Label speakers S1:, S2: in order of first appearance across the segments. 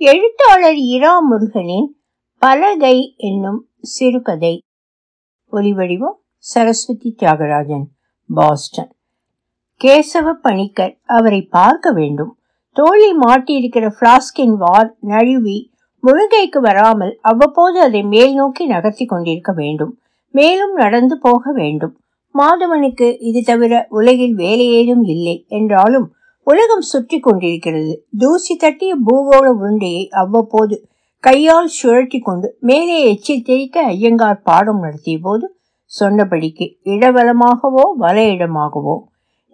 S1: எழுத்தாளர் இரா முருகனின் பலகை என்னும் சிறுகதை. ஒலிவடிவம் சரஸ்வதி தியாகராஜன் பாஸ்டன். கேசவ பணிக்கர் அவரை பார்க்க வேண்டும். தோழி மாட்டியிருக்கிற பிளாஸ்கின் வார் நழுவி முழுகைக்கு வராமல் அவ்வப்போது அதை மேல் நோக்கி நகர்த்தி கொண்டிருக்க வேண்டும். மேலும் நடந்து போக வேண்டும். மாதவனுக்கு இது தவிர உலகில் வேலை ஏதும் இல்லை என்றாலும் உலகம் சுற்றி கொண்டிருக்கிறது. தூசி தட்டிய பூகோள உருண்டையை அவ்வப்போது கையால் சுழற்றி கொண்டு மேலே எச்சி தெரிக்க ஐயங்கார் பாடம் நடத்திய போது சொன்னபடிக்கு இடவலமாகவோ வல இடமாகவோ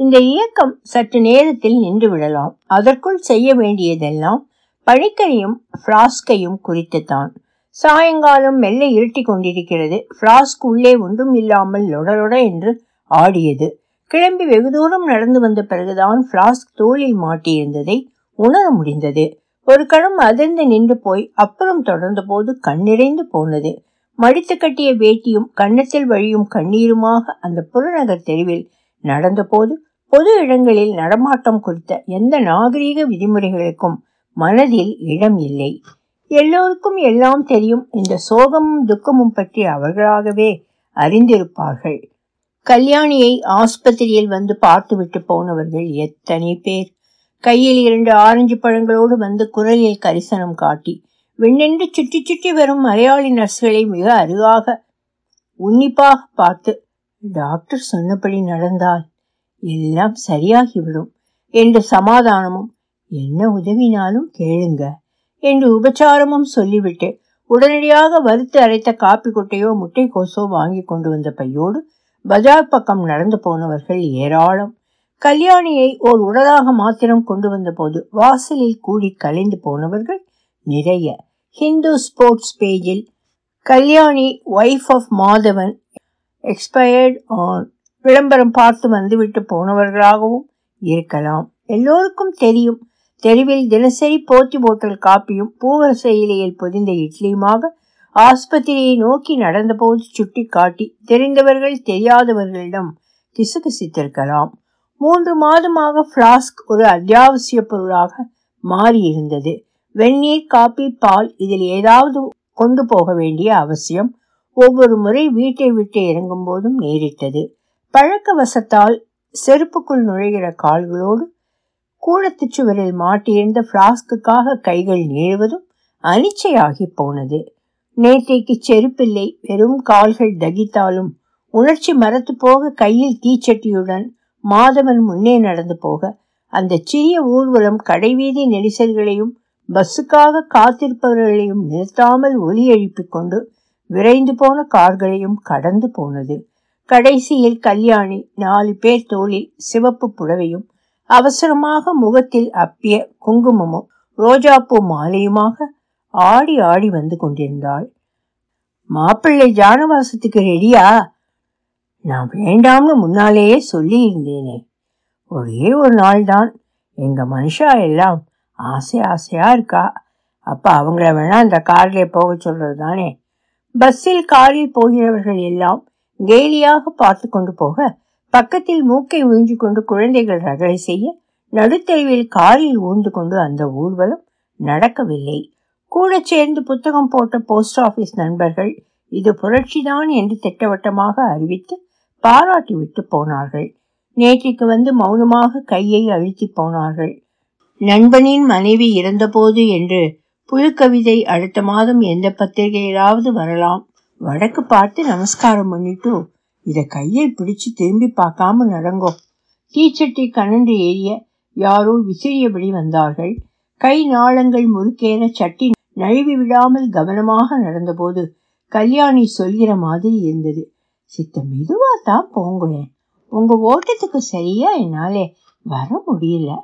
S1: இந்த இயக்கம் சற்று நேரத்தில் நின்று விடலாம். அதற்குள் செய்ய வேண்டியதெல்லாம் பழிக்கரையும் ஃப்ளாஸ்கையும் குறித்துத்தான். சாயங்காலம் மெல்ல இருட்டி கொண்டிருக்கிறது. ஃப்ளாஸ்க் உள்ளே ஒன்றும் இல்லாமல் லொடலொட என்று ஆடியது. கிளம்பி வெகு தூரம் நடந்து வந்த பிறகுதான் பிளாஸ்க் தோளில் மாட்டியிருந்ததை உணர முடிந்தது. ஒரு கணம் அதிர்ந்து நின்று போய் அப்புறம் தொடர்ந்த போது கண்ணிறைந்து போனது. மடித்து கட்டிய வேட்டியும் கன்னத்தில் வழியும் கண்ணீருமாக அந்த புறநகர் தெருவில் நடந்தபோது பொது இடங்களில் நடமாட்டம் குறித்த எந்த நாகரீக விதிமுறைகளுக்கும் மனதில் இடம் இல்லை. எல்லோருக்கும் எல்லாம் தெரியும் இந்த சோகமும் துக்கமும் பற்றி அவர்களாகவே அறிந்திருப்பார்கள். கல்யாணியை ஆஸ்பத்திரியில் வந்து பார்த்துவிட்டு போனவர்கள் எத்தனை பேர். கையில் இரண்டு ஆரஞ்சு பழங்களோடு வந்து குரலில் கரிசனம் காட்டி விண்ணென்று சுற்றி சுற்றி வரும் மலையாளி நர்ஸ்களை மிக அருகாக உன்னிப்பாக பார்த்து டாக்டர் சொன்னபடி நடந்தால் எல்லாம் சரியாகிவிடும் என்று சமாதானமும் என்ன உதவினாலும் கேளுங்க என்று உபச்சாரமும் சொல்லிவிட்டு உடனடியாக வறுத்து அரைத்த காப்பி கொட்டையோ முட்டைக்கோசோ வாங்கி கொண்டு வந்த பையோடு பஜார் பக்கம் நடந்து போனவர்கள் ஏராளம். கல்யாணியை ஓர் உடலாக மாத்திரம் கொண்டு வந்த போது வாசலில் கூடி கலைந்து போனவர்கள் நிறைய. ஹிந்து ஸ்போர்ட்ஸ் பேஜில் Kalyani wife of Madhavan expired on விளம்பரம் பார்த்து வந்துவிட்டு போனவர்களாகவும் இருக்கலாம். எல்லோருக்கும் தெரியும். தெருவில் தினசரி போத்தி போட்டல் காப்பியும் பூவரச இலையில் பொதிந்த இட்லியுமாக ஆஸ்பத்திரியை நோக்கி நடந்தபோது சுட்டி காட்டி தெரிந்தவர்கள் தெரியாதவர்களிடம் கிசுகிசித்திருக்கலாம் மூன்று மாதமாக ஃப்ளாஸ்க் ஒரு அத்தியாவசிய பொருளாக மாறியிருந்தது. வெந்நீர் காப்பி பால் இதில் ஏதாவது கொண்டு போக வேண்டிய அவசியம் ஒவ்வொரு முறை வீட்டை விட்டு இறங்கும் போதும் நேரிட்டது. பழக்க வசத்தால் செருப்புக்குள் நுழைகிற கால்களோடு கூடத்து சுவரில் மாட்டியிருந்த ஃப்ளாஸ்க்குக்காக கைகள் நீழுவதும் அனிச்சையாகி போனது. நேற்றைக்கு செருப்பில்லை வெறும் கால்கள் தகித்தாலும். உணர்ச்சி மரத்து போக கையில் தீச்சட்டியுடன் மாதவன் முன்னே நடந்து போக அந்த சிறிய ஊர்வலம் கடைவீதி நெரிசல்களையும் பஸ்ஸுக்காக காத்திருப்பவர்களையும் நிறுத்தாமல் ஒலி எழுப்பிக் கொண்டு விரைந்து போன கார்களையும் கடந்து போனது. கடைசியில் கல்யாணி நாலு பேர் தோளில் சிவப்பு புடவையும் அவசரமாக முகத்தில் அப்பிய குங்குமமும் ரோஜாப்பூ மாலையுமாக ஆடி ஆடி வந்து கொண்டிருந்தாள். மாப்பிள்ளை ஜானவாசத்துக்கு ரெடியா? நான் வேண்டாம்னு முன்னாலேயே சொல்லியிருந்தேனே. ஒரே ஒரு நாள் தான் எங்கள் மனுஷா எல்லாம் ஆசை ஆசையாக இருக்கா? அப்போ அவங்கள வேணால் இந்த காரில் போக சொல்கிறது தானே பஸ்ஸில் காரில் போகிறவர்கள் எல்லாம் கேலியாக பார்த்து கொண்டு போக பக்கத்தில் மூக்கை உறிஞ்சு கொண்டு குழந்தைகள் ரகளை செய்ய நடுத்தெருவில் காரில் ஊர்ந்து கொண்டு அந்த ஊர்வலம் நடக்கவில்லை. கூட சேர்ந்து புத்தகம் போட்ட போஸ்ட் ஆபீஸ் நண்பர்கள் இது புரட்சிதான் என்று திட்டவட்டமாக அறிவித்து பாராட்டி விட்டு போனார்கள். நேற்றைக்கு வந்து மௌனமாக கையை அழுத்தி போனார்கள். நண்பனின் மனைவி இறந்தபோது என்று புழுக்கவிதை அடுத்த மாதம் எந்த பத்திரிகையிலாவது வரலாம். வடக்கு பார்த்து நமஸ்காரம் பண்ணிட்டு இதை கையை பிடிச்சு திரும்பி பார்க்காம நடங்கோ. தீச்சட்டி கனன்று ஏறிய யாரோ விசிறியபடி வந்தார்கள். கை நாளங்கள் முறுக்கேற சட்டி நழுவி விடாமல் கவனமாக நடந்தபோது கல்யாணி சொல்கிற மாதிரி இருந்தது. சித்த மெதுவா தான் போங்குறேன் உங்க ஓட்டத்துக்கு சரியா என்னாலே வர முடியல.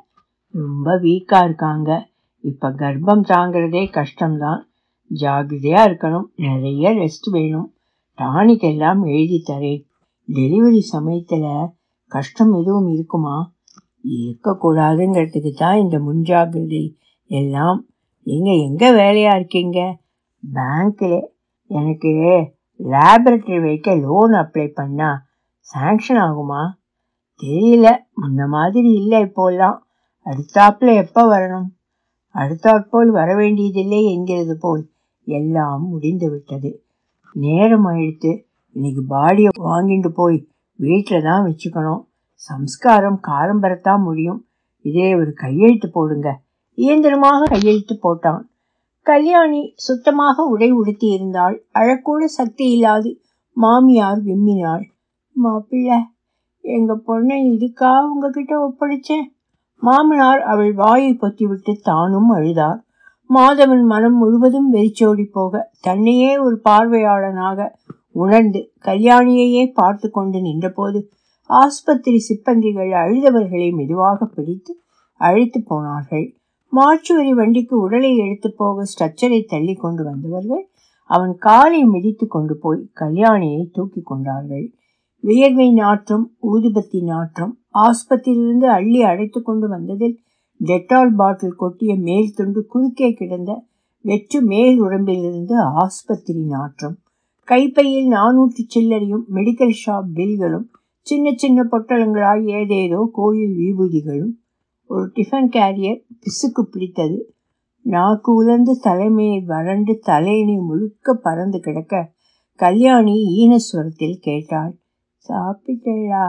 S1: ரொம்ப வீக்கா இருக்காங்க. இப்ப கர்ப்பம் தாங்கிறதே கஷ்டம்தான். ஜாகிரதையா இருக்கணும். நிறைய ரெஸ்ட் வேணும். டானிக் எல்லாம் எழுதி தரேன். டெலிவரி சமயத்துல கஷ்டம் எதுவும் இருக்குமா? இருக்கக்கூடாதுங்கிறதுக்கு தான் இந்த முன்ஜாகிரதை எல்லாம் நீங்கள் எங்கே வேலையாக இருக்கீங்க? பேங்க்கில் எனக்கு லேபரட்டரி வைக்க லோன் அப்ளை பண்ணால் சாங்ஷன் ஆகுமா? தெரியல. முன்ன மாதிரி இல்லை இப்போல்லாம். அடுத்தாப்பில் எப்போ வரணும்? அடுத்தாற்போல் வரவேண்டியதில்லை என்கிறது போல் எல்லாம் முடிந்து விட்டது. நேரம் அழித்து இன்னைக்கு பாடியை வாங்கிட்டு போய் வீட்டில் தான் வச்சுக்கணும். சம்ஸ்காரம் காலம்பரத்தான் முடியும். இதே ஒரு கையெழுத்து போடுங்க. இயந்திரமாக கையெழுத்து போட்டான். கல்யாணி சுத்தமாக உடை உடுத்தி இருந்தாள் அழக்கூட சக்தி இல்லாது மாமியார் விம்மினாள். மாப்பிள்ள எங்க பொண்ணை இதுக்கா உங்ககிட்ட ஒப்படைச்சேன். மாமனார் அவள் வாயை பொத்திவிட்டு தானும் அழுதார். மாதவன் மனம் முழுவதும் வெறிச்சோடி போக தன்னையே ஒரு பார்வையாளனாக உணர்ந்து கல்யாணியையே பார்த்து கொண்டு நின்றபோது ஆஸ்பத்திரி சிப்பந்திகள் அழுதவர்களை மெதுவாக பிடித்து அழைத்து போனார்கள். மார்ச்சுவரி வண்டிக்கு உடலை எடுத்து போக ஸ்ட்ரக்சரை தள்ளி கொண்டு வந்தவர்கள் அவன் காலை மிதித்து கொண்டு போய் கல்யாணியை தூக்கி கொண்டார்கள். வியர்வை நாற்றம் ஊதுபத்தி நாற்றம் ஆஸ்பத்திரியிலிருந்து அள்ளி அடைத்து கொண்டு வந்ததில் டெட்டால் பாட்டில் கொட்டிய மேல் துண்டு குறுக்கே கிடந்த வெற்று மேல் உடம்பிலிருந்து ஆஸ்பத்திரி நாற்றம். கைப்பையில் நானூற்று சில்லறையும் மெடிக்கல் ஷாப் பில்களும் சின்ன சின்ன பொட்டலங்களாய் ஏதேதோ கோயில் விபூதிகளும் ஒரு டிஃபன் கேரியர் பிசுக்கு பிடித்தது. நாக்கு உலர்ந்து தலைமையை வறண்டு தலையணி முழுக்க பறந்து கிடக்க கல்யாணி ஈனஸ்வரத்தில் கேட்டாள். சாப்பிட்டேடா.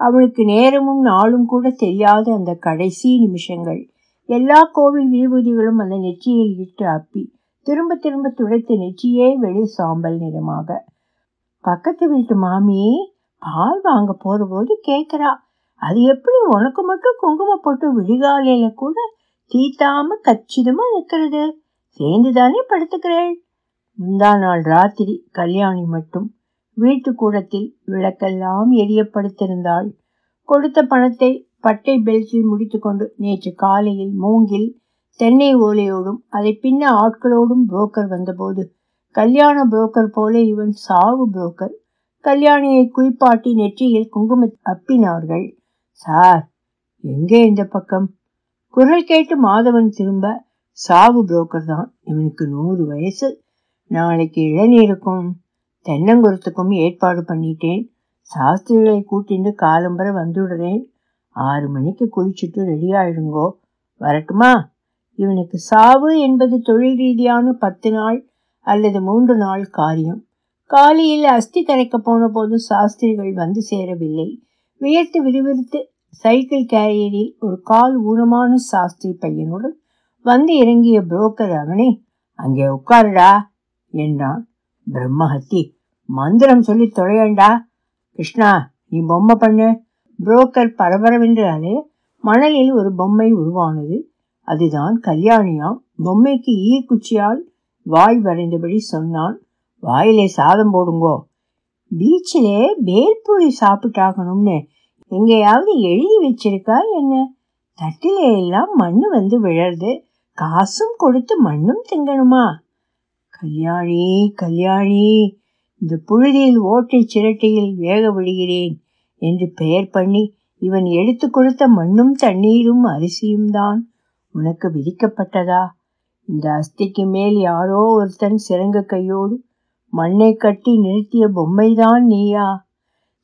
S1: அவளுக்கு நேரமும் நாளும் கூட தெரியாத அந்த கடைசி நிமிஷங்கள். எல்லா கோவில் விபூதிகளும் அந்த நெற்றியில் இட்டு அப்பி திரும்ப திரும்ப துடைத்த நெற்றியே வெளி சாம்பல் நிறமாக. பக்கத்து வீட்டு மாமி பால் வாங்க போகிறபோது கேட்குறா அது எப்படி உனக்கு மட்டும் குங்குமம் போட்டு விழிகாலையில கூட தீத்தாம கச்சிதமா நிற்கிறது சேர்ந்து தானே படுத்துக்கிறேன் முந்தா நாள் ராத்திரி கல்யாணி மட்டும் வீட்டு கூடத்தில் விளக்கெல்லாம் எரியப்படுத்திருந்தாள். கொடுத்த பணத்தை பட்டை பெல்ட்டில் முடித்துக்கொண்டு நேற்று காலையில் மூங்கில் தென்னை ஓலையோடும் அதை பின்ன ஆட்களோடும் புரோக்கர் வந்தபோது கல்யாண புரோக்கர் போல இவன் சாவு புரோக்கர் கல்யாணியை குளிப்பாட்டி நெற்றியில் குங்கும அப்பினார்கள். சார் எங்கே இந்த பக்கம்? குரல் கேட்டு மாதவன் திரும்ப சாவு புரோக்கர் தான். இவனுக்கு நூறு வயசு. நாளைக்கு இளநீருக்கும் தென்னங்குரத்துக்கும் ஏற்பாடு பண்ணிட்டேன். சாஸ்திரிகளை கூட்டிட்டு காலம்பரை வந்துடுறேன். ஆறு மணிக்கு குளிச்சுட்டு ரெடி ஆயிடுங்கோ. வரட்டுமா? இவனுக்கு சாவு என்பது தொழில் ரீதியான பத்து நாள் அல்லது மூன்று நாள் காரியம். காலையில் அஸ்தி கரைக்க போன போதும் சாஸ்திரிகள் வந்து சேரவில்லை. வியர்த்து விறுவிறுத்து சைக்கிள் கேரியரில் ஒரு கால் ஊனமான சாஸ்திரி பையனுடன் வந்து இறங்கிய புரோக்கர் அவனே அங்கே உட்காருடா என்றான். பிரம்மஹத்தி மந்திரம் சொல்லி தொலையண்டா. கிருஷ்ணா நீ பொம்மை பண்ணு. புரோக்கர் பரபரவென்றாலே மணலில் ஒரு பொம்மை உருவானது. அதுதான் கல்யாணியாம். பொம்மைக்கு ஈக்குச்சியால் வாய் வரைந்தபடி சொன்னான். வாயிலே சாதம் போடுங்கோ. பீச்சிலே பேல்பூரி சாப்பிட்டாகணும்னு எங்கேயாவது எழுதி வச்சிருக்கா என்ன? தட்டிலே எல்லாம் மண்ணு வந்து விழறது. காசும் கொடுத்து மண்ணும் திங்கணுமா? கல்யாணி கல்யாணி இந்த புழுதியில் ஓட்டை சிரட்டையில் வேக விடுகிறேன் என்று பெயர் பண்ணி இவன் எடுத்து கொடுத்த மண்ணும் தண்ணீரும் அரிசியும் தான் உனக்கு விதிக்கப்பட்டதா? இந்த அஸ்திக்கு மேல் யாரோ ஒருத்தன் சிறங்க கையோடு மண்ணை கட்டி நிறுத்திய பொம்மைதான் நீயா?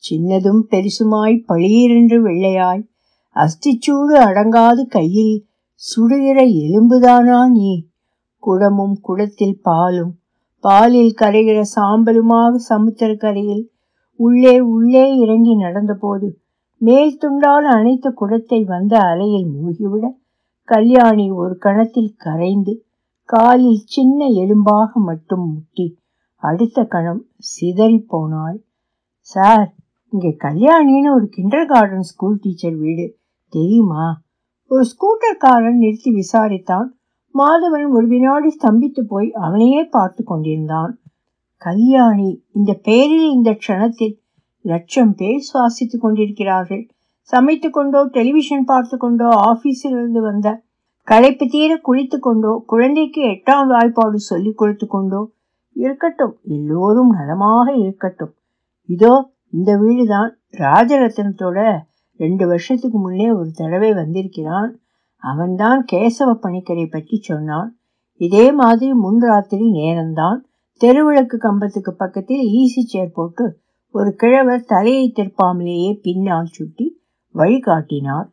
S1: சின்னதும் பெருசுமாய் பளீரென்று வெள்ளையாய் அஸ்திச்சூடு அடங்காது கையில் சுடுகிற எலும்புதானா நீ? குடமும் குடத்தில் பாலும் பாலில் கரைகிற சாம்பலுமாக சமுத்திரக்கரையில் உள்ளே உள்ளே இறங்கி நடந்தபோது மேல் துண்டால் அனைத்து குடத்தை வந்த அலையில் மூழ்கிவிட கல்யாணி ஒரு கணத்தில் கரைந்து காலில் சின்ன எலும்பாக மட்டும் முட்டி அடுத்த கணம் சிதறி போனாள். சார் இங்கே கல்யாணின்னு ஒரு கிண்டர் கார்டன் ஸ்கூல் டீச்சர் வீடு. தெரியுமா? ஒரு ஸ்கூட்டர்காரன் நிறுத்தி விசாரித்தான். மாதவன் ஒரு வினாடி ஸ்தம்பித்து போய் அவனையே பார்த்து கொண்டிருந்தான். கல்யாணி இந்த பெயரில் இந்த க்ஷணத்தில் லட்சம் பேர் சுவாசித்துக் கொண்டிருக்கிறார்கள். சமைத்து கொண்டோ டெலிவிஷன் பார்த்து கொண்டோ ஆபீஸிலிருந்து வந்த களைப்பு தீர குளித்து கொண்டோ குழந்தைக்கு எட்டாம் வாய்ப்பாடு சொல்லிக் கொடுத்து கொண்டோ இருக்கட்டும் எல்லோரும் நலமாக இருக்கட்டும். இதோ இந்த வீடுதான் ராஜரத்னத்தோட ரெண்டு வருஷத்துக்கு முன்னே ஒரு தடவை வந்திருக்கிறான். அவன்தான் கேசவ பணிக்கரை பற்றி சொன்னான். இதே மாதிரி முன் ராத்திரி நேரம்தான் தெருவிளக்கு கம்பத்துக்கு பக்கத்தில் ஈசி சேர் போட்டு ஒரு கிழவர் தலையை திருப்பாமலேயே பின்னால் சுட்டி வழிகாட்டினார்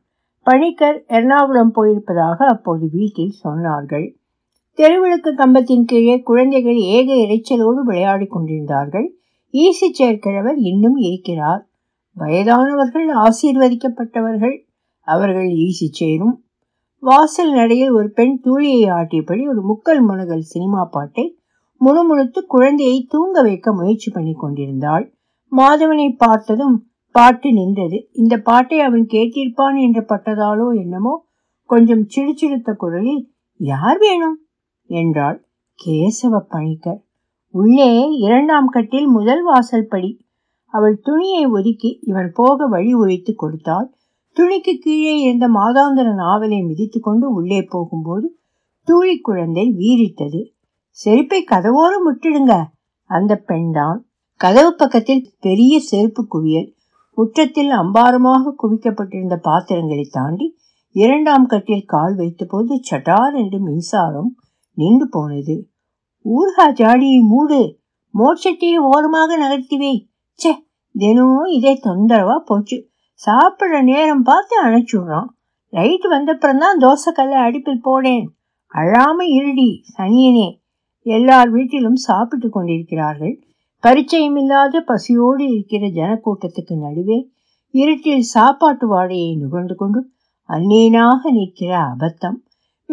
S1: பணிக்கர் எர்ணாகுளம் போயிருப்பதாக அப்போது வீட்டில் சொன்னார்கள். தெருவிளக்கு கம்பத்தின் கீழே குழந்தைகள் ஏக இறைச்சலோடு விளையாடி கொண்டிருந்தார்கள். ஈசி சேர்க்கிழவர் இன்னும் இருக்கிறார். வயதானவர்கள் ஆசீர்வதிக்கப்பட்டவர்கள் அவர்கள் ஈசி சேரும். வாசல் நடையில் ஒரு பெண் தூளியை ஆட்டியபடி ஒரு முக்கல் முனகல் சினிமா பாட்டை முணுமுணுத்து குழந்தையை தூங்க வைக்க முயற்சி பண்ணி கொண்டிருந்தாள். மாதவனை பார்த்ததும் பாட்டு நின்றது. இந்த பாட்டை அவன் கேட்டிருப்பான் என்று பட்டதாலோ என்னமோ கொஞ்சம் சிடுச்சிடுத்த குரலில் யார் வேணும்? என்றாள் கேசவ பணிக்கர். உள்ளே இரண்டாம் கட்டில் முதல் வாசல் படி. அவள் துணியை ஒதுக்கி இவன் போக வழி ஒழித்து கொடுத்தாள். துணிக்கு கீழே இருந்த மாதாந்திர நாவலை மிதித்து கொண்டு உள்ளே போகும்போது தூளி குழந்தை வீரித்தது செருப்பை கதவோடு முட்டிடுங்க அந்த பெண்தான் கதவு பக்கத்தில் பெரிய செருப்பு குவியல் முற்றத்தில் அம்பாரமாக குவிக்கப்பட்டிருந்த பாத்திரங்களை தாண்டி இரண்டாம் கட்டில் கால் வைத்தபோது சட்டார் என்று மின்சாரம் நின்று போனது. ஊர்கா ஜாடியை மூடு. மோட்சத்தையே ஓரமாக நகர்த்திவே சே தினமும் இதே தொந்தரவா போச்சு. சாப்பிட்ற நேரம் பார்த்து அணைச்சுடுறான் லைட் வந்தப்புறம்தான் தோசைக்கல்லை அடுப்பில் போடேன். அழாம இருடி சனியனே. எல்லார் வீட்டிலும் சாப்பிட்டு கொண்டிருக்கிறார்கள். பரிச்சயம் இல்லாத பசியோடு இருக்கிற ஜனக்கூட்டத்துக்கு நடுவே இருட்டில் சாப்பாட்டு வாடையை நுகர்ந்து கொண்டு அந்நீனாக நிற்கிற அபத்தம்.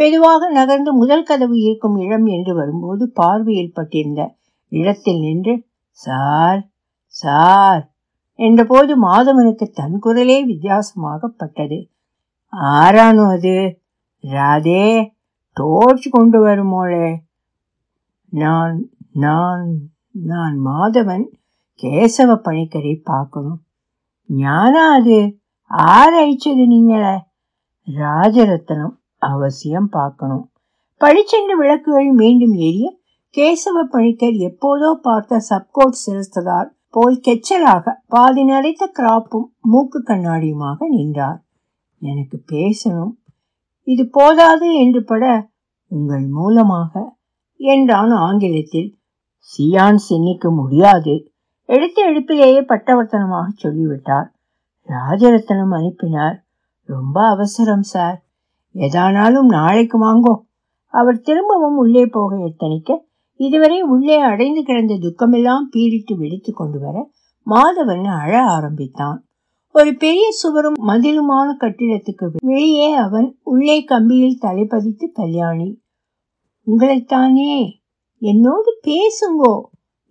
S1: மெதுவாக நகர்ந்து முதல் கதவு இருக்கும் இடம் என்று வரும்போது பார்வையில் பட்டிருந்த இடத்தில் நின்று சார் சார் என்றபோது மாதவனுக்கு தன் குரலே வித்தியாசமாகப்பட்டது. ஆரானோ அது? ராதே டோர்ச் கொண்டு வருமோளே. நான் நான் நான் மாதவன் கேசவ பணிக்கரை பார்க்கணும். ஞானா அது? ஆராய்ச்சது நீங்கள? ராஜரத்னம். அவசியம் பார்க்கணும். பழிச்சென்று விளக்குகள் மீண்டும் எரிய கேசவ பணிக்கர் எப்போதோ பார்த்த சப்கோட் சிரஸ்ததார் போல் கெச்சலாக பாதி நரைத்த கிராப்பும் மூக்கு கண்ணாடியுமாக நின்றார். எனக்கு பேசணும். இது போதாது என்று பட உங்கள் மூலமாக என்றான் ஆங்கிலத்தில். சியான் சின்னிக்க முடியாது எடுத்த எடுப்பிலேயே பட்டவர்த்தனமாக சொல்லிவிட்டார். ராஜரத்னம் அனுப்பினார். ரொம்ப அவசரம் சார். எதானாலும் நாளைக்கு வாங்கோ. அவர் திரும்பவும் உள்ளே போக எத்தனிக்க இதுவரை உள்ளே அடைந்து கிடந்த துக்கமெல்லாம் பீரிட்டு வெடித்து கொண்டு வர மாதவன் அழ ஆரம்பித்தான். ஒரு பெரிய சுவரும் மதிலுமான கட்டிடத்துக்கு வெளியே அவன் உள்ளே கம்பியில் தலைப்பதித்து கல்யாணி உங்களைத்தானே என்னோடு பேசுங்கோ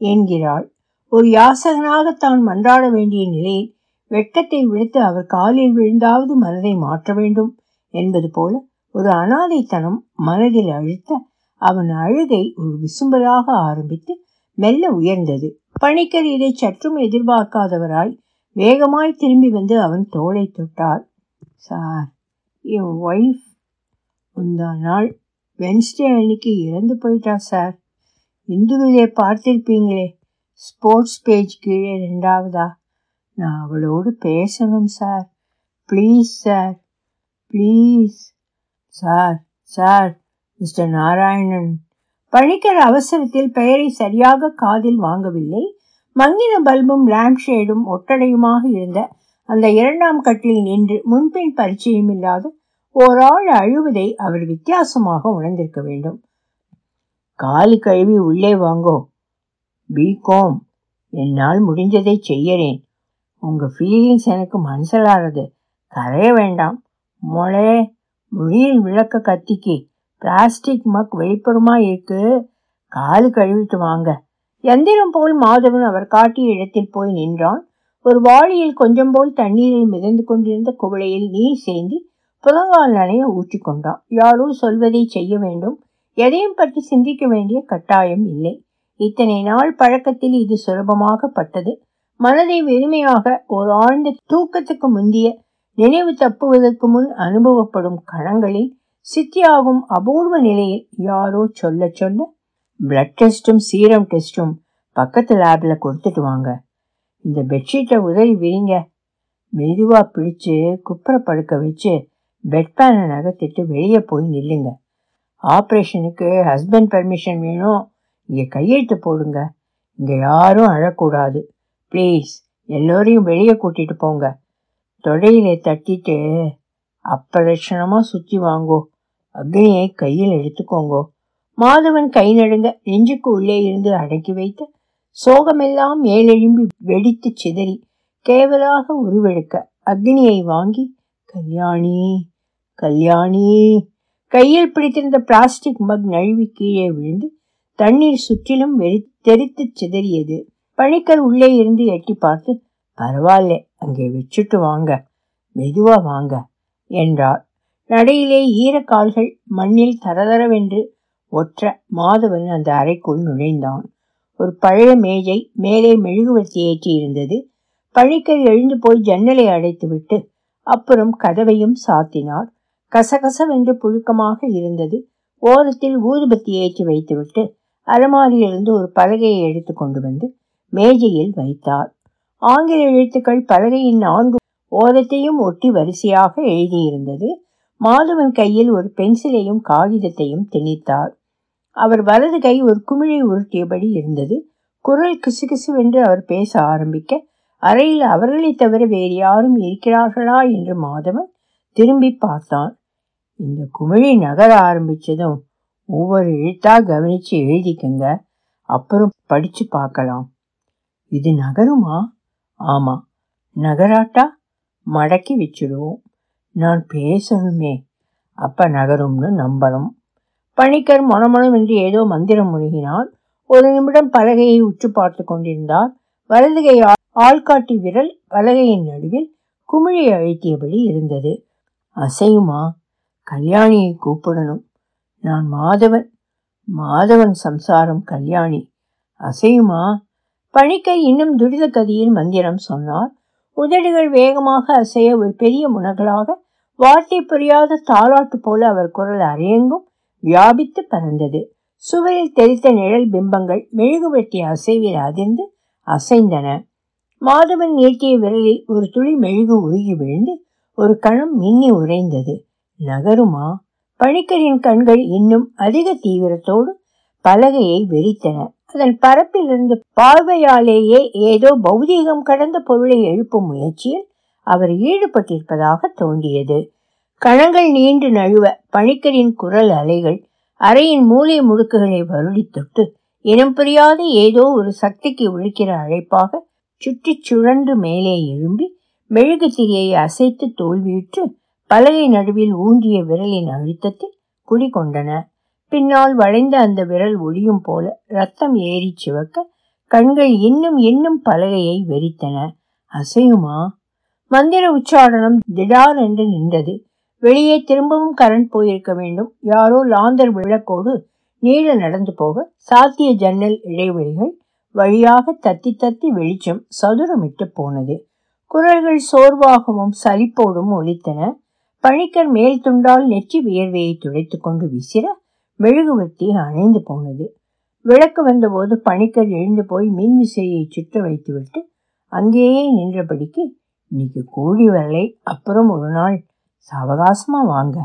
S1: என்கிறாள். ஒரு யாசகனாக தான் மன்றாட வேண்டிய நிலையில் வெட்கத்தை விடுத்து அவர் காலில் விழுந்தாவது மனதை மாற்ற வேண்டும். என்பது போல ஒரு அனாதைத்தனம் மனதில் அழுத்த அவன் அழுகை ஒரு விசும்பலாக ஆரம்பித்து மெல்ல உயர்ந்தது. பணிக்கர் இதை சற்றும் எதிர்பார்க்காதவராய் வேகமாய் திரும்பி வந்து அவன் தோளை தொட்டார். சார் என் ஒய்ஃப் முந்தா நாள் வென்ஸ்டே அன்னைக்கு இறந்து போயிட்டா சார்? இந்துவிலே பார்த்திருப்பீங்களே ஸ்போர்ட்ஸ் பேஜ் கீழே ரெண்டாவதா? நான் அவளோடு பேசணும் sir. Please sir. Please sir sir mister Narayanan Panicker அவசரத்தில் பெயரை சரியாக காதில் வாங்கவில்லை. மங்கின பல்பும் லேம்ப் ஷேடும் ஒட்டடையுமாக இருந்த அந்த இரண்டாம் கட்டில் நின்று முன்பின் பரிச்சயம் இல்லாத ஓராள் அழுவதை அவர் வித்தியாசமாக உணர்ந்திருக்க வேண்டும். காலு கழுவி உள்ளே வாங்கோ. பிகாம் என்னால் முடிஞ்சதை செய்யறேன். உங்க ஃபீலிங்ஸ் எனக்கு மனசிலாறது கரைய வேண்டாம். மொளே மொழியில் விளக்க கத்திக்கு பிளாஸ்டிக் மக் வெளிப்புறமா இருக்கு காலு கழுவிட்டு வாங்க. எந்திரம் போல் மாதவன் அவர் காட்டிய இடத்தில் போய் நின்றான். ஒரு வாளியில் கொஞ்சம் போல் தண்ணீரில் மிதந்து கொண்டிருந்த குவளையில் நீர் சேர்ந்து புலங்கால் நனைய ஊற்றிக்கொண்டான் யாரோ சொல்வதை செய்ய வேண்டும். எதையும் பற்றி சிந்திக்க வேண்டிய கட்டாயம் இல்லை. இத்தனை நாள் பழக்கத்தில் இது சுலபமாகப்பட்டது. மனதை வெறுமையாக ஒரு ஆழ்ந்த தூக்கத்துக்கு முந்திய நினைவு தப்புவதற்கு முன் அனுபவப்படும் கணங்களில் சித்தியாவும் அபூர்வ நிலையில் யாரோ சொல்ல சொல்ல பிளட் டெஸ்ட்டும் சீரம் டெஸ்ட்டும் பக்கத்து லேப்ல கொடுத்துட்டு வாங்க. இந்த பெட்ஷீட்டை உதறி விரிங்க. மெதுவாக பிடிச்சு குப்புற படுக்க வச்சு பெட் பேனை நகர்த்திட்டு வெளியே போய் நில்லுங்க. ஆப்ரேஷனுக்கு ஹஸ்பண்ட் பெர்மிஷன் வேணும். இங்கே கையெழுத்து போடுங்க. இங்கே யாரும் அழக்கூடாது. ப்ளீஸ் எல்லோரையும் வெளியே கூட்டிகிட்டு போங்க. தொடையிலே தட்டிட்டு அப்பலட்சணமாக சுற்றி வாங்கோ. அக்னியை கையில் எடுத்துக்கோங்கோ. மாதவன் கை நடுங்க நெஞ்சுக்கு உள்ளே இருந்து அடக்கி வைத்த சோகமெல்லாம் மேலெழும்பி வெடித்து சிதறி கேவலாக உருவெடுக்க அக்னியை வாங்கி கல்யாணி கல்யாணி. கையில் பிடித்திருந்த பிளாஸ்டிக் மக் நழுவி கீழே விழுந்து தண்ணீர் சுற்றிலும் வெறி தெரித்து சிதறியது. பணிக்கர் உள்ளே இருந்து எட்டி பார்த்து பரவாயில்ல அங்கே வச்சுட்டு வாங்க. மெதுவா வாங்க என்றார் நடையிலே ஈரக்கால்கள் மண்ணில் தரதரவென்று ஒற்ற மாதவன் அந்த அறைக்குள் நுழைந்தான். ஒரு பழைய மேஜை மேலே மெழுகுவர்த்தி ஏற்றி இருந்தது பழிக்கர் எழுந்து போய் ஜன்னலை அடைத்துவிட்டு அப்புறம் கதவையும் சாத்தினார். கசகசவென்று புழுக்கமாக இருந்தது. ஓரத்தில் ஊதுபத்தி ஏற்றி வைத்துவிட்டு அலமாரியிலிருந்து ஒரு பலகையை எடுத்து கொண்டு வந்து மேஜையில் வைத்தார். ஆங்கில எழுத்துக்கள் பலகையின் நான்கு ஓரத்தையும் ஒட்டி வரிசையாக எழுதியிருந்தது. மாதவன் கையில் ஒரு பென்சிலையும் காகிதத்தையும் திணித்தார். அவர் வலது கை ஒரு குமிழை உருட்டியபடி இருந்தது. குரல் கிசுகிசுவென்று அவர் பேச ஆரம்பிக்க அறையில் அவர்களை தவிர வேறு யாரும் இருக்கிறார்களா? என்று மாதவன் திரும்பி பார்த்தான். இந்த குமிழி நகர ஆரம்பிச்சதும் ஒவ்வொரு எழுத்தா கவனிச்சு எழுதிக்கங்க. அப்புறம் படிச்சு பார்க்கலாம். இது நகருமா? ஆமா. நகராட்டா? மடக்கி வச்சிடுவோம். நான் பேசணுமே. அப்ப நகரும்னு நம்பணும். பணிக்கர் மொனமொனம் என்று ஏதோ மந்திரம் முழுகினார் ஒரு நிமிடம் பலகையை உற்று பார்த்து கொண்டிருந்தார். வலதுகை ஆள்காட்டி விரல் பலகையின் நடுவில் குமிழி அழுத்தியபடி இருந்தது. அசையுமா? கல்யாணியை கூப்பிடணும். நான் மாதவன். மாதவன் சம்சாரம் கல்யாணி. அசையுமா? பணிக்கை இன்னும் துரித கதியில் மந்திரம் சொன்னார். உதடுகள் வேகமாக அசைய ஒரு பெரிய முனகலாக வார்த்தை புரியாத தாளாட்டு போல அவர் குரல் அரையெங்கும் வியாபித்து பறந்தது. சுவரில் தெரித்த நிழல் பிம்பங்கள் மெழுகுவெட்டி அசைவில் அதிர்ந்து அசைந்தன. மாதவன் நீட்டிய விரலில் ஒரு துளி மெழுகு உருகி விழுந்து ஒரு கணம் மின்னி உறைந்தது. நகருமா? பணிக்கரின் கண்கள் இன்னும் அதிக தீவிரத்தோடு பலகையை வெறித்தன. அதன் பரப்பிலிருந்து பார்வையாலேயே ஏதோ பௌதீகம் கடந்த பொருளை எழுப்பும் முயற்சியில் அவர் ஈடுபட்டிருப்பதாக தோன்றியது. கணங்கள் நீண்டு நழுவ பணிக்கரின் குரல் அலைகள் அறையின் மூலை முடுக்குகளை வருடி தொட்டு இனம் புரியாத ஏதோ ஒரு சக்திக்கு விழிக்கிற அழைப்பாக சுற்றி சுழன்று மேலே எழும்பி மெழுகு திரியை அசைத்து தோல்வியுற்று பலகை நடுவில் ஊன்றிய விரலின் அழுத்தத்தில் குடிகொண்டன. பின்னால் வளைந்த அந்த விரல் ஒளியும் போல ரத்தம் ஏறி சிவக்க கண்கள் இன்னும் இன்னும் பலகையை வெறித்தன. அசையுமா? மந்திர உச்சாரணம் திடார் என்று நின்றது. வெளியே திரும்பவும் கரண்ட் போயிருக்க வேண்டும். யாரோ லாந்தர் விளக்கோடு நீள நடந்து போக சாத்திய ஜன்னல் இடைவெளிகள் வழியாக தத்தி தத்தி வெளிச்சம் சதுரமிட்டு போனது. குரல்கள் சோர்வாகவும் சலிப்போடும் ஒலித்தன. பணிக்கர் மேல் துண்டால் நெற்றி வியர்வையை துடைத்து கொண்டு விசிற மெழுகுவர்த்தி அணைந்து போனது. விளக்கு வந்தபோது பணிக்கர் எழுந்து போய் மின் விசையை சுற்ற வைத்துவிட்டு அங்கேயே நின்றபடிக்கு இன்னைக்கு கூடி வரலை அப்புறம் ஒரு நாள் சாவகாசமா வாங்க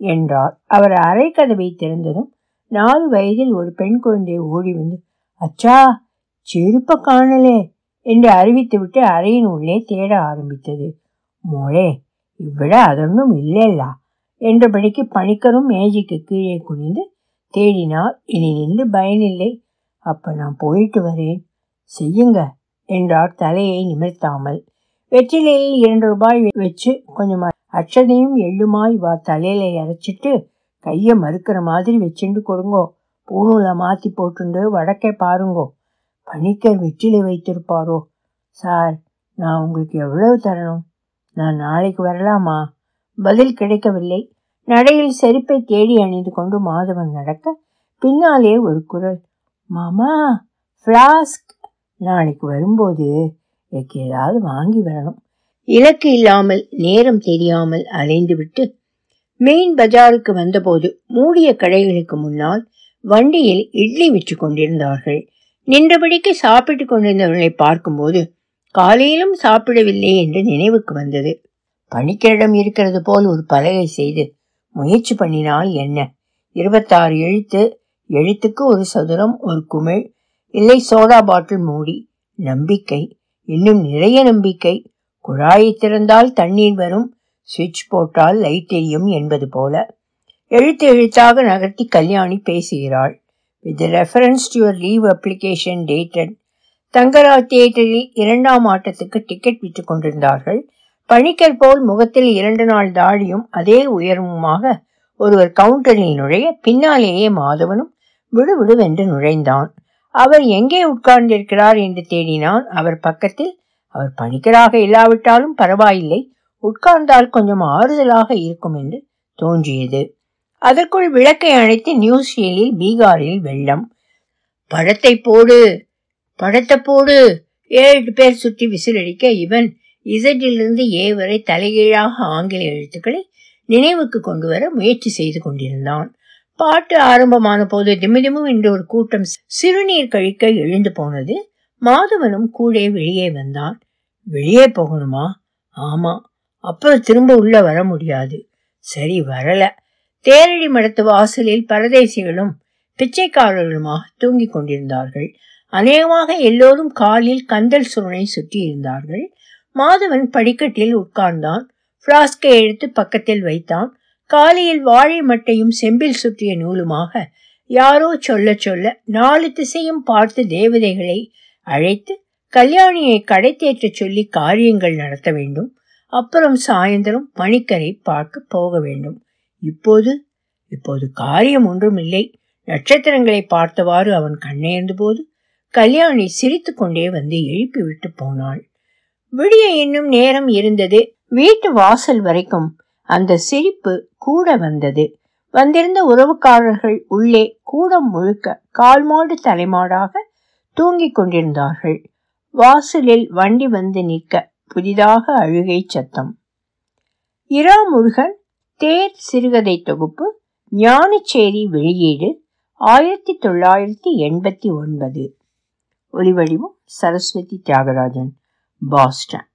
S1: என்றார். அவர் அரை கதவை திறந்ததும் நாலு வயதில் ஒரு பெண் குழந்தை ஓடி வந்து அச்சா செருப்ப காணலே என்று அறிவித்துவிட்டு அறையின் உள்ளே தேட ஆரம்பித்தது. மோளே இவ்விட அதொன்னும் இல்லைல்லா என்றபடிக்கு பணிக்கரும் மேஜைக்கு கீழே குனிந்து தேடினார் இனி நின்று பயனில்லை. அப்ப நான் போயிட்டு வரேன். செய்யுங்க என்றார் தலையை நிமிர்த்தாமல். வெற்றிலையை இரண்டு ரூபாய் வச்சு கொஞ்சம் அச்சதையும் எள்ளுமாய் வா தலையில இறைச்சிட்டு கையை மறுக்கிற மாதிரி வச்சுண்டு கொடுங்கோ. பூணூலை மாற்றி போட்டுண்டு வடக்கே பாருங்கோ. பணிக்கர் வெற்றிலை வைத்திருப்பாரோ. சார் நான் உங்களுக்கு எவ்வளவு தரணும்? நான் நாளைக்கு வரலாமா? பதில் கிடைக்கவில்லை. நடையில் செருப்பை தேடி அணிந்து கொண்டு மாதவன் நடக்க பின்னாலே ஒரு குரல் மாமா ஃப்ளாஸ்க். நாளைக்கு வரும்போது எனக்கு ஏதாவது வாங்கி வரணும். இலக்கு இல்லாமல் நேரம் தெரியாமல் அலைந்துவிட்டு மெயின் பஜாருக்கு வந்தபோது மூடிய கடைகளுக்கு முன்னால் வண்டியில் இட்லி விற்று கொண்டிருந்தார்கள். நின்றபடிக்கு சாப்பிட்டு கொண்டிருந்தவர்களை பார்க்கும்போது காலையிலும் சாப்பிடவில்லை என்று நினைவுக்கு வந்தது. பணிக்கரிடம் இருக்கிறது போல் ஒரு பலகை செய்து முயற்சி பண்ணினால் என்ன? இருபத்தாறு எழுத்து எழுத்துக்கு ஒரு சதுரம் ஒரு குமிழ். இல்லை சோடா பாட்டில் மூடி. நம்பிக்கை. இன்னும் நிறைய நம்பிக்கை. குழாயை திறந்தால் தண்ணீர் வரும். சுவிட்ச் போட்டால் லைட் எரியும் என்பது போல. எழுத்து எழுத்தாக நகர்த்தி கல்யாணி பேசுகிறாள். With reference to your leave application dated Thangaraj தியேட்டரில் இரண்டாம் ஆட்டத்துக்கு டிக்கெட் விற்று கொண்டிருந்தார்கள். பணிக்கர் போல் முகத்தில் இரண்டு நாள் தாடியும் அதே உயரமுமாக ஒருவர் கவுண்டரில் நுழைய பின்னாலேயே மாதவனும் விடுவிடுவென்று நுழைந்தான். அவர் எங்கே உட்கார்ந்திருக்கிறார் என்று தேடினான். அவர் பக்கத்தில் அவர் பணிக்கராக இல்லாவிட்டாலும் பரவாயில்லை. உட்கார்ந்தால் கொஞ்சம் ஆறுதலாக இருக்கும் என்று தோன்றியது. அதற்குள் விளக்கை அணைத்து நியூசியலில் பீகாரில் வெள்ளம். படத்தை போடு படத்தை போடு ஏழு பேர் சுற்றி விசிலடிக்க இவன் இசட்டிலிருந்து ஏ வரை தலைகீழாக ஆங்கில எழுத்துக்களை நினைவுக்கு கொண்டு வர முயற்சி செய்து கொண்டிருந்தான். பாட்டு ஆரம்பமான போது திமிதிமும் என்று ஒரு கூட்டம் சிறுநீர் கழிக்க எழுந்து போனது மாதவனும் கூட வெளியே வந்தான். வெளியே போகணுமா? ஆமா. அப்புறம் திரும்ப உள்ள வர முடியாது. சரி வரல. தேரடி மடத்து வாசலில் பரதேசிகளும் பிச்சைக்காரர்களுமாக தூங்கிக் கொண்டிருந்தார்கள். அநேகமாக எல்லோரும் காலில் கந்தல் சுருணை சுற்றி இருந்தார்கள் மாதவன் படிக்கட்டில் உட்கார்ந்தான். பிளாஸ்கை எடுத்து பக்கத்தில் வைத்தான். காலையில் வாழை மட்டையும் செம்பில் சுற்றிய நூலுமாக யாரோ சொல்ல சொல்ல நாலு திசையும் பார்த்து தேவதைகளை அழைத்து கல்யாணியை கடை தேற்றச் சொல்லி காரியங்கள் நடத்த வேண்டும். அப்புறம் சாயந்தரம் பணிக்கரை பார்க்க போக வேண்டும். இப்போது இப்போது காரியம் ஒன்றும் இல்லை நட்சத்திரங்களை பார்த்தவாறு அவன் கண்ணேர்ந்த போது கல்யாணி சிரித்து கொண்டே வந்து எழுப்பிவிட்டு போனாள். விடிய இன்னும் நேரம் இருந்தது. வீட்டு வாசல் வரைக்கும் அந்த சிரிப்பு கூட வந்தது. வந்திருந்த உறவுக்காரர்கள் உள்ளே கூடம் முழுக்க கால்மாடு தலைமாடாக தூங்கிக் கொண்டிருந்தார்கள். வாசலில் வண்டி வந்து நிற்க புதிதாக அழுகை சத்தம். இரா முருகன் தேர் சிறுகதை தொகுப்பு ஞானச்சேரி வெளியீடு ஆயிரத்தி தொள்ளாயிரத்தி எண்பத்தி ஒன்பது. ஒலிவடிவம் சரஸ்வதி தியாகராஜன். பாஸ்டன்